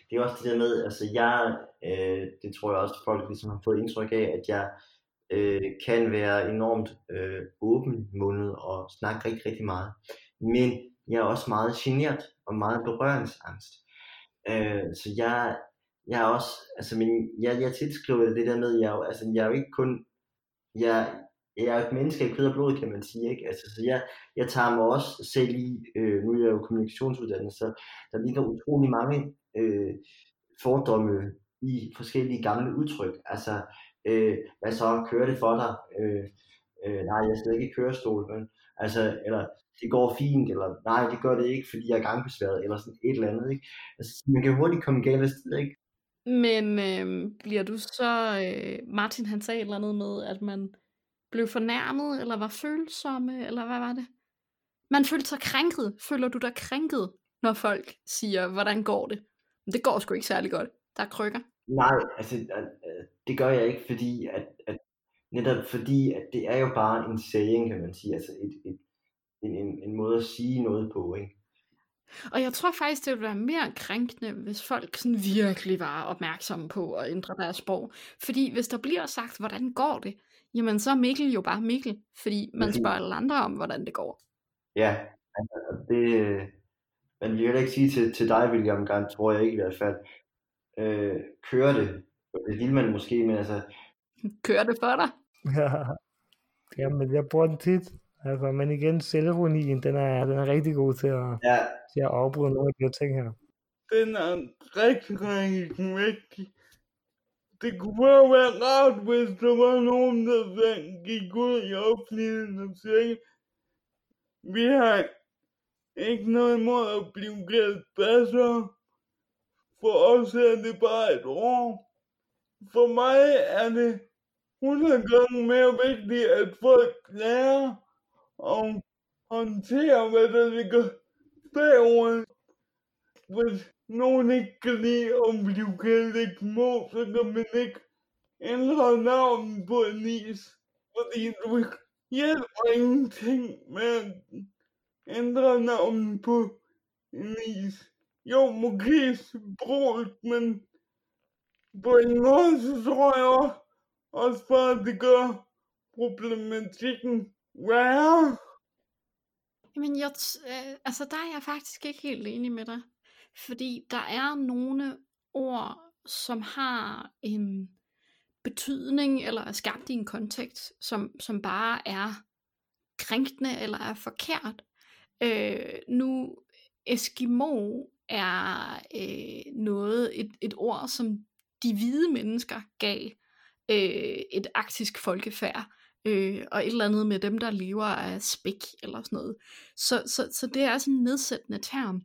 Det er også det der med, altså jeg, øh, det tror jeg også folk ligesom har fået indtryk af, at jeg øh, kan være enormt øh, åbenmundet og snakke rigtig, rigtig meget. Men jeg er også meget genert og meget berøringsangst. Øh, så jeg, jeg er også, altså min, jeg, jeg tilskriver det der med, jeg, altså, jeg er jo ikke kun, jeg, jeg er et menneske i kød og blod, kan man sige. Ikke? Altså, så jeg, jeg tager mig også selv i, øh, nu er jeg jo kommunikationsuddannet, så der ligger utrolig mange øh, fordomme i forskellige gamle udtryk. Altså, øh, hvad så, kører det for dig? Øh, øh, nej, jeg sidder ikke i kørestol, men, altså, eller det går fint, eller nej, det gør det ikke, fordi jeg er gangbesværet, eller sådan et eller andet, ikke? Altså, man kan hurtigt komme galt af sted, ikke? Men øh, bliver du så, øh, Martin han sagde et eller andet med, at man blev fornærmet, eller var følsomme, eller hvad var det? Man følte sig krænket. Føler du dig krænket, når folk siger, hvordan går det? Men det går sgu ikke særlig godt. Der er krykker. Nej, altså det gør jeg ikke, fordi at, at netop fordi at det er jo bare en saying, kan man sige, altså et, et, en, en, en måde at sige noget på, ikke? Og jeg tror faktisk, det ville være mere krænkende, hvis folk sådan virkelig var opmærksomme på at ændre deres sprog. Fordi hvis der bliver sagt, hvordan går det, jamen så er Mikkel jo bare Mikkel, fordi man spørger alle andre om, hvordan det går. Ja, altså det, man vil jo ikke sige til, til dig, William, gang, tror jeg ikke i hvert fald, øh, kører det. Det vil man måske, men altså... Kører det for dig? Ja, men jeg bruger den tit. Altså, men igen, selvironien, den er, den er rigtig god til at, ja. til at afbryde nogle af de her ting her. Den er rigtig, rigtig vigtig. Det kunne bare være rart, hvis der var nogen, der gik ud i offentligheden og sagde, vi har ikke noget imod at blive kaldt basser. For os er det bare et år. For mig er det 100 gange mere vigtigt, at folk lærer og håndterer, hvad der ligger bagover. Hvis nogen ikke kan lide at blive kaldt et må, så kan man ikke ændre navnet på en is. Fordi du hjælper ingenting med at ændre navnet på en is. Jo, måske sproget, men på en måde, så tror jeg også, også bare, at det gør problematikken værre. Jamen, jeg, t- øh, altså der er jeg faktisk ikke helt enig med dig. Fordi der er nogle ord, som har en betydning, eller er skabt i en kontekst, som, som bare er krænkende, eller er forkert. Øh, nu, Eskimo er øh, noget, et, et ord, som de hvide mennesker gav øh, et arktisk folkefærd, øh, og et eller andet med dem, der lever af spæk eller sådan noget. Så, så, så det er sådan en nedsættende term.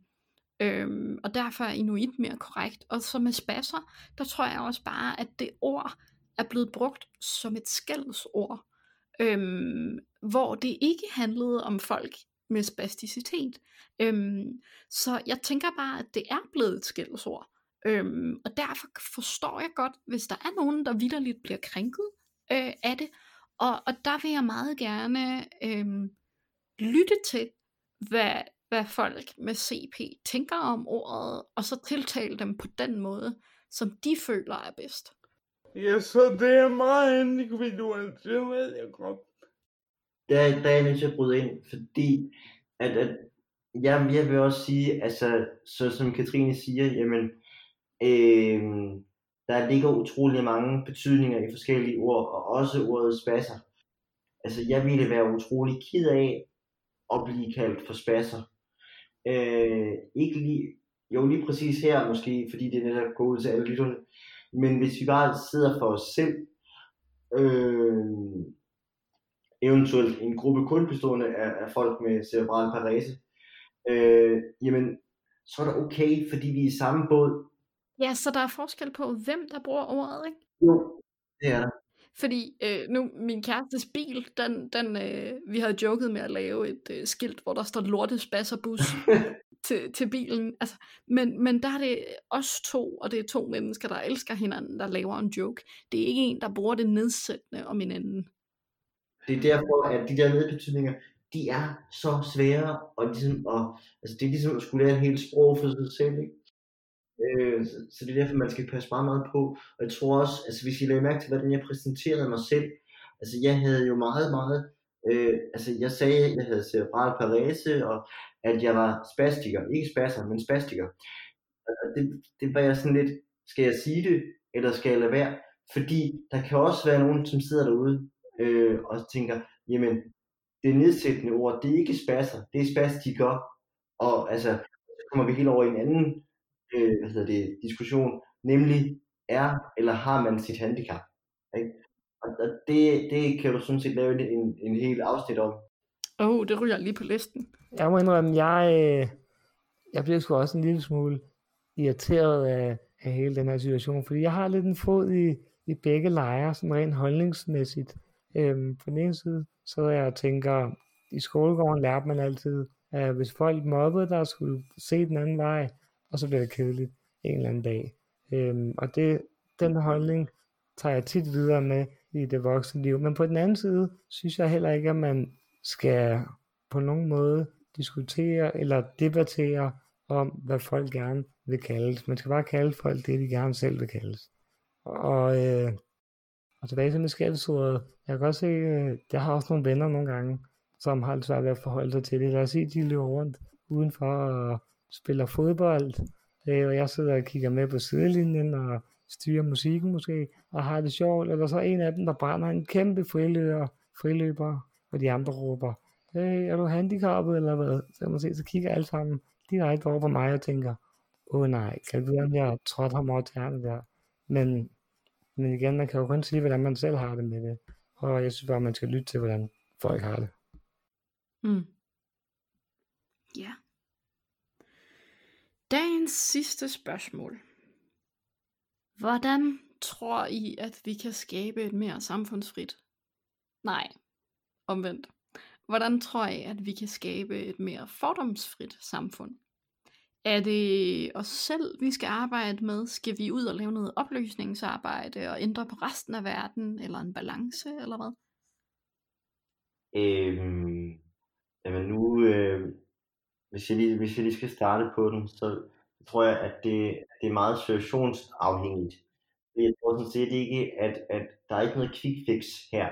Øhm, og derfor er inuit mere korrekt. Og så med spasser, der tror jeg også bare, at det ord er blevet brugt som et skældsord. Øhm, hvor det ikke handlede om folk med spasticitet. Øhm, så jeg tænker bare, at det er blevet et skældsord. Øhm, og derfor forstår jeg godt, hvis der er nogen, der vidderligt bliver krænket øh, af det. Og, og der vil jeg meget gerne øh, lytte til, hvad, hvad folk med CP tænker om ordet, og så tiltale dem på den måde, som de føler er bedst. Ja, så det er meget individuelt, det ved jeg godt. Der, der er jeg nødt til at bryde ind, fordi at, at jeg, jeg vil også sige, altså, så som Katrine siger, jamen, øh, der ligger utrolig mange betydninger i forskellige ord, og også ordet spasser. Altså, jeg ville være utrolig ked af at blive kaldt for spasser. Øh, ikke lige, jo lige præcis her måske, fordi det er netop går ud til alle lytterne, men hvis vi bare sidder for os selv, øh, eventuelt en gruppe kun bestående af, af folk med cerebral parese, øh, jamen, så er det okay, fordi vi er i samme båd. Ja, så der er forskel på, hvem der bruger ordet, ikke? Jo, det er der. Fordi øh, nu, min kærestes bil, den, den, øh, vi havde joket med at lave et øh, skilt, hvor der står lortespasserbus <laughs> til, til bilen. Altså, men, men der er det os to, og det er to mennesker, der elsker hinanden, der laver en joke. Det er ikke en, der bruger det nedsættende om hinanden. Det er derfor, at de der nedbetydninger, de er så svære, og, ligesom, og altså, det er ligesom at skulle lære en helt sprog for sig selv, ikke? Øh, så, så det er derfor, man skal passe meget, meget på. Og jeg tror også, altså hvis I lagde mærke til, hvordan jeg præsenterede mig selv, altså jeg havde jo meget, meget, øh, altså jeg sagde, at jeg havde cerebral parese, og at jeg var spastiker, ikke spasser, men spastiker. Og altså, det, det var jeg sådan lidt, skal jeg sige det, eller skal jeg lade være? Fordi der kan også være nogen, som sidder derude øh, og tænker, jamen, det nedsættende ord, det er ikke spasser, det er spastiker. Og altså, så kommer vi helt over i en anden øh, hvad hedder det, diskussion, nemlig er eller har man sit handicap. Ikke? Og, og det, det kan du sådan set lave en, en hel afsnit om. Åh, oh, det ryger lige på listen. Jeg må indrømme, jeg, øh, jeg bliver sgu også en lille smule irriteret af, af hele den her situation, fordi jeg har lidt en fod i, i begge lejre, sådan rent holdningsmæssigt. Øhm, på den ene side, så er jeg og tænker, i skolegården lærte man altid, at hvis folk mobbede der skulle se den anden vej, og så bliver det kedeligt en eller anden dag. Øhm, og det, den holdning tager jeg tit videre med i det voksne liv. Men på den anden side, synes jeg heller ikke, at man skal på nogen måde diskutere eller debattere om, hvad folk gerne vil kaldes. Man skal bare kalde folk det, de gerne selv vil kaldes. Og, øh, og tilbage til med skældsordet. Jeg kan også se, øh, jeg har også nogle venner nogle gange, som har lidt svært ved at forholde sig til det. Lad os sige, de løber rundt udenfor og spiller fodbold, øh, og jeg sidder og kigger med på sidelinjen og styrer musikken måske, og har det sjovt, eller så er en af dem, der brænder en kæmpe friløber, friløber og de andre råber, hey, er du handicappet eller hvad? Så kan man se, så kigger alle sammen direkte over på mig og tænker, åh oh, nej, kan jeg vide, om jeg trådte ham over der. Men, men igen, man kan jo kun sige, hvordan man selv har det med det. Og jeg synes bare, man skal lytte til, hvordan folk har det. Mm. Ja. Dagens sidste spørgsmål. Hvordan tror I, at vi kan skabe et mere samfundsfrit? Nej, omvendt. Hvordan tror I, at vi kan skabe et mere fordomsfrit samfund? Er det os selv, vi skal arbejde med? Skal vi ud og lave noget oplysningsarbejde og ændre på resten af verden? Eller en balance, eller hvad? Øhm, jamen nu, øh, hvis, jeg lige, hvis jeg lige skal starte på den, så tror jeg, at det, det er meget situationsafhængigt. Jeg tror sådan set ikke, at, at der er ikke noget quick fix her.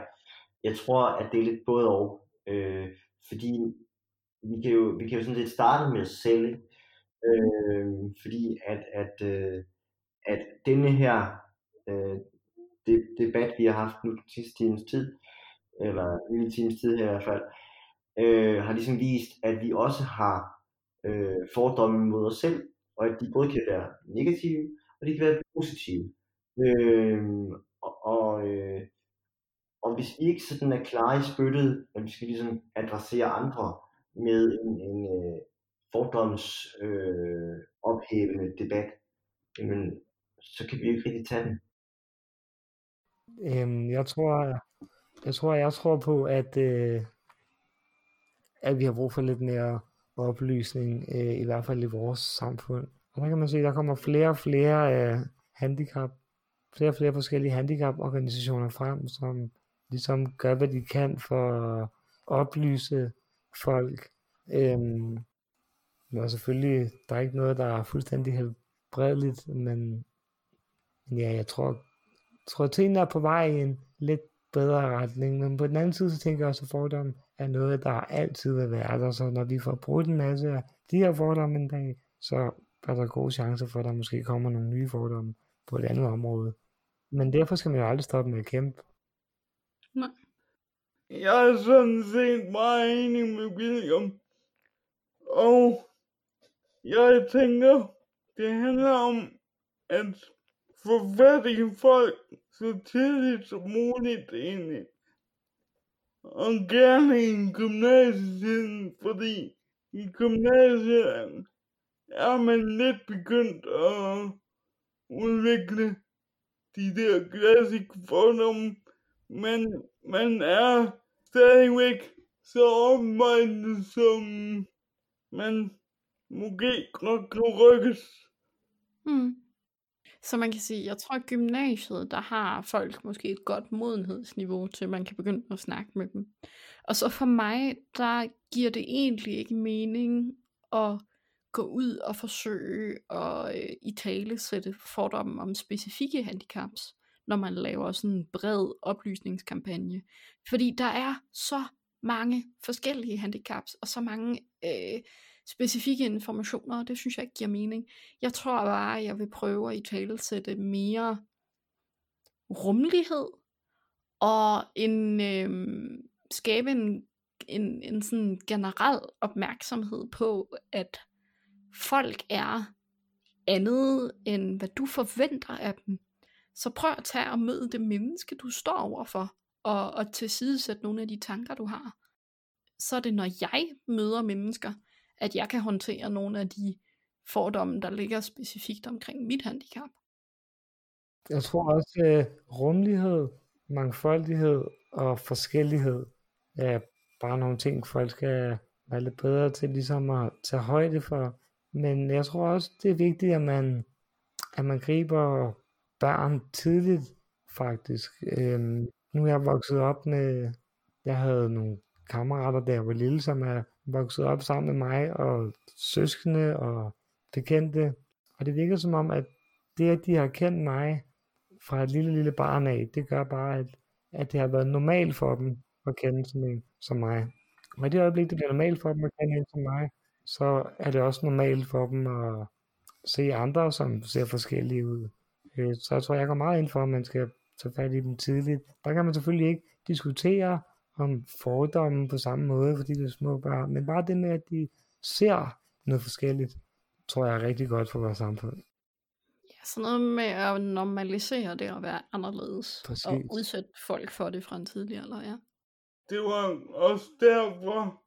Jeg tror, at det er lidt både og. Øh, fordi vi kan, jo, vi kan jo sådan set starte med os selv. Øh, fordi at, at, øh, at denne her øh, det, debat, vi har haft nu sidste times tid, eller lille times tid her i hvert fald, øh, øh, har ligesom vist, at vi også har øh, fordomme mod os selv, og at de både kan være negative, og de kan være positive. Øh, og, og, øh, og hvis vi ikke sådan er klare i spyttet, at vi skal ligesom adressere andre med en, en øh, fordoms øh, ophævende debat, jamen, så kan vi ikke rigtig tage den. Øhm, jeg tror, jeg tror, jeg tror på, at, øh, at vi har brug for lidt mere oplysning, øh, i hvert fald i vores samfund. Og der kan man se, at der kommer flere og flere øh, handicap, flere og flere forskellige handicaporganisationer frem, som ligesom gør, hvad de kan for at oplyse folk. Øhm, men selvfølgelig, der er ikke noget, der er fuldstændig helbredeligt, men, men ja, jeg tror, jeg tror, tingene er på vej i en lidt bedre retning, men på den anden side, så tænker jeg også, at fordomme er noget, der altid vil være der, så når vi får brudt en masse af de her fordomme en dag, så er der gode chancer for, at der måske kommer nogle nye fordomme på et andet område. Men derfor skal man jo aldrig stoppe med at kæmpe. Nej. Jeg er sådan set meget enig med William. Og jeg tænker, det handler om at få fat i folk så tidligt som muligt egentlig. Og gerne i en gymnasietiden, fordi i gymnasiet er man lidt begyndt at udvikle de der klassiske fordomme, men man er stadigvæk så opmærket, som man måske godt kan rykkes. Mm. Så man kan sige, jeg tror at gymnasiet, der har folk måske et godt modenhedsniveau til, at man kan begynde at snakke med dem. Og så for mig, der giver det egentlig ikke mening at gå ud og forsøge at øh, i tale sætte fordomme om specifikke handicaps, når man laver sådan en bred oplysningskampagne. Fordi der er så mange forskellige handicaps, og så mange øh, specifikke informationer, og det synes jeg ikke giver mening. Jeg tror bare, at jeg vil prøve at i tale sætte mere rummelighed, og en, øh, skabe en, en, en sådan generel opmærksomhed på, at folk er andet end hvad du forventer af dem. Så prøv at tage og møde det menneske, du står overfor, og, og tilsidesætte nogle af de tanker, du har. Så er det, når jeg møder mennesker, at jeg kan håndtere nogle af de fordomme, der ligger specifikt omkring mit handicap. Jeg tror også, at rummelighed, mangfoldighed og forskellighed er bare nogle ting, folk skal være lidt bedre til ligesom at tage højde for. Men jeg tror også, det er vigtigt, at man, at man griber børn tidligt, faktisk. Øhm, nu er jeg vokset op med, jeg havde nogle kammerater, der var lille, som er vokset op sammen med mig, og søskende og bekendte. Og det virker som om, at det, at de har kendt mig fra et lille, lille barn af, det gør bare, at, at det har været normalt for dem at kende sådan en som mig. Og i det øjeblik, det bliver normalt for dem at kende en som mig, så er det også normalt for dem at se andre, som ser forskellige ud. Øh, så jeg tror, jeg går meget ind for, at man skal tage fat i dem tidligt. Der kan man selvfølgelig ikke diskutere om fordomme på samme måde, fordi det er små børn, men bare det med, at de ser noget forskelligt, tror jeg er rigtig godt for vores samfund. Ja, sådan noget med at normalisere det at være anderledes, Præcis. og udsætte folk for det fra en tidlig alder, ja. Det var også derfor,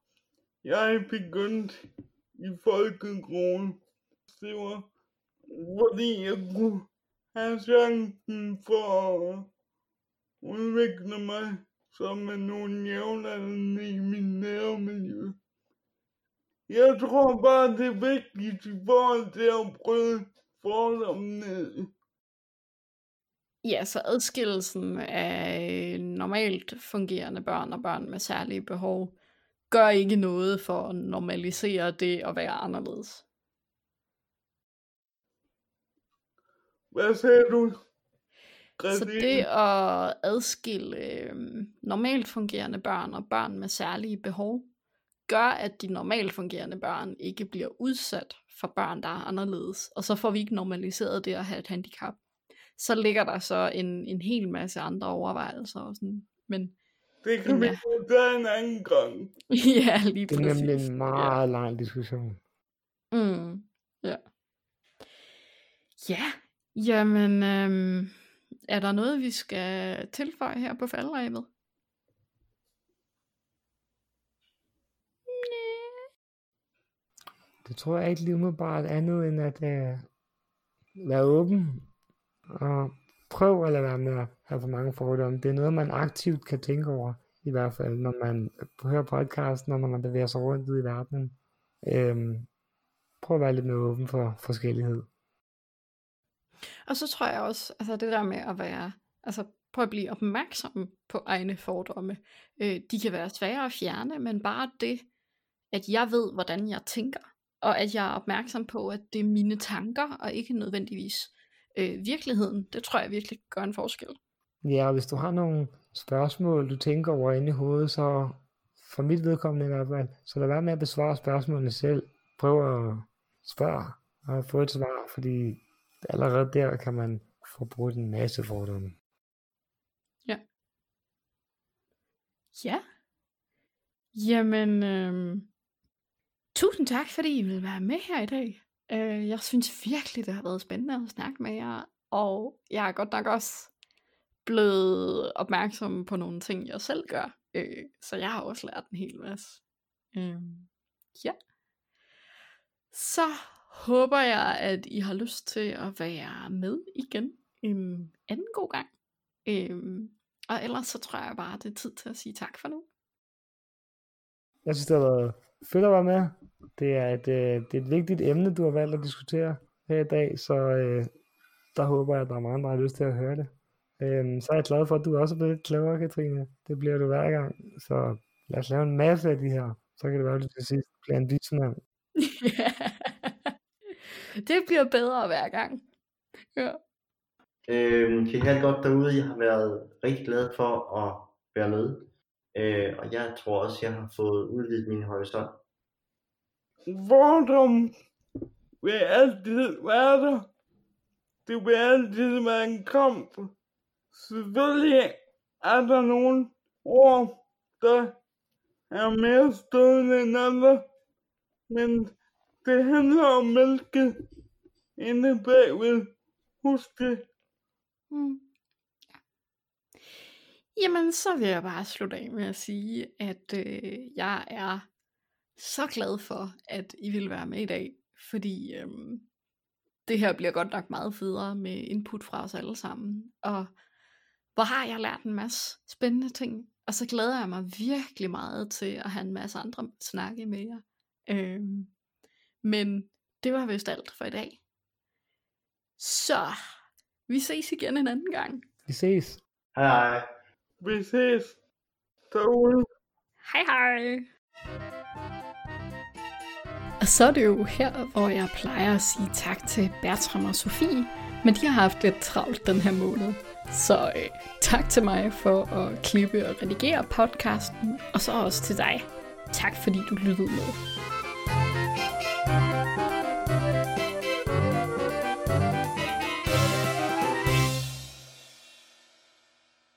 jeg begyndte i folkeskolen. Det var fordi jeg kunne have chancen for at udvikle mig som med nogle jævnaldrende i mit nærmiljø. Jeg tror bare, det er vigtigt i forhold til at bryde fordomme ned. Ja, så adskillelsen af normalt fungerende børn og børn med særlige behov gør ikke noget for at normalisere det at være anderledes. Hvad sagde du? Så Christine? det at adskille øh, normalt fungerende børn og børn med særlige behov, gør, at de normalt fungerende børn ikke bliver udsat for børn, der er anderledes. Og så får vi ikke normaliseret det at have et handicap. Så ligger der så en, en hel masse andre overvejelser. Og sådan. Men Det kan vi Ja. en anden gang. <laughs> ja, lige Det er præcis. nemlig en meget lang diskussion. Mm, ja. Ja, jamen, øhm, er der noget, vi skal tilføje her på faldrebet? Det tror jeg ikke lige umiddelbart andet end at uh, være åben og prøv at lade være med at have for mange fordomme. Det er noget, man aktivt kan tænke over, i hvert fald, når man hører podcasten, og når man bevæger sig rundt ude i verden. Øhm, prøv at være lidt mere åben for forskellighed. Og så tror jeg også, altså det der med at være, altså prøv at blive opmærksom på egne fordomme. Øh, de kan være svære at fjerne, men bare det, at jeg ved, hvordan jeg tænker, og at jeg er opmærksom på, at det er mine tanker, og ikke nødvendigvis øh, virkeligheden, det tror jeg virkelig gør en forskel. Ja, og hvis du har nogle spørgsmål, du tænker over inde i hovedet, så for mit vedkommende i hvert fald, så lad være med at besvare spørgsmålene selv. Prøv at spørge og få et svar, fordi allerede der kan man få brugt en masse fordomme. Ja. Jamen, øh, tusind tak, fordi I vil være med her i dag. Øh, jeg synes virkelig, det har været spændende at snakke med jer, og jeg er godt nok også blevet opmærksom på nogle ting, jeg selv gør. Øh, så jeg har også lært en hel masse. Øh, ja. Så håber jeg, at I har lyst til at være med igen en anden god gang. Øh, og ellers så tror jeg bare, det er tid til at sige tak for nu. Jeg synes, det har været fedt at være med. Det er et, øh, det er et vigtigt emne, du har valgt at diskutere her i dag, så øh, der håber jeg, at der er mange, der har lyst til at høre det. Øhm, så er jeg glad for, at du også er blevet lidt klogere, Katrine. Det bliver du hver gang. Så lad os lave en masse af de her. Så kan det være, at du til sidst bliver en vismand. <laughs> det bliver bedre hver gang. Ja. Øh, kan I have det godt derude? Jeg har været rigtig glad for at være med. Øh, og jeg tror også, jeg har fået udvidet min horisont. Fordom vil altid være der. Det vil altid være en kamp. Selvfølgelig er der nogle ord, der er mere stødende end andre. Men det handler om mælke inde bagved. Husk det. Mm. Jamen, så vil jeg bare slutte af med at sige, at øh, jeg er så glad for, at I vil være med i dag, fordi øh, det her bliver godt nok meget federe med input fra os alle sammen. Og hvor har jeg lært en masse spændende ting, og så glæder jeg mig virkelig meget til at have en masse andre snakke med jer. Øh, men det var vist alt for i dag. Så vi ses igen en anden gang. Vi ses. Hej. Vi ses derude. Hej hej. Og så er det jo her, hvor jeg plejer at sige tak til Bertram og Sofie, men de har haft lidt travlt den her måned. Så øh, tak til mig for at klippe og redigere podcasten, og så også til dig. Tak fordi du lyttede med.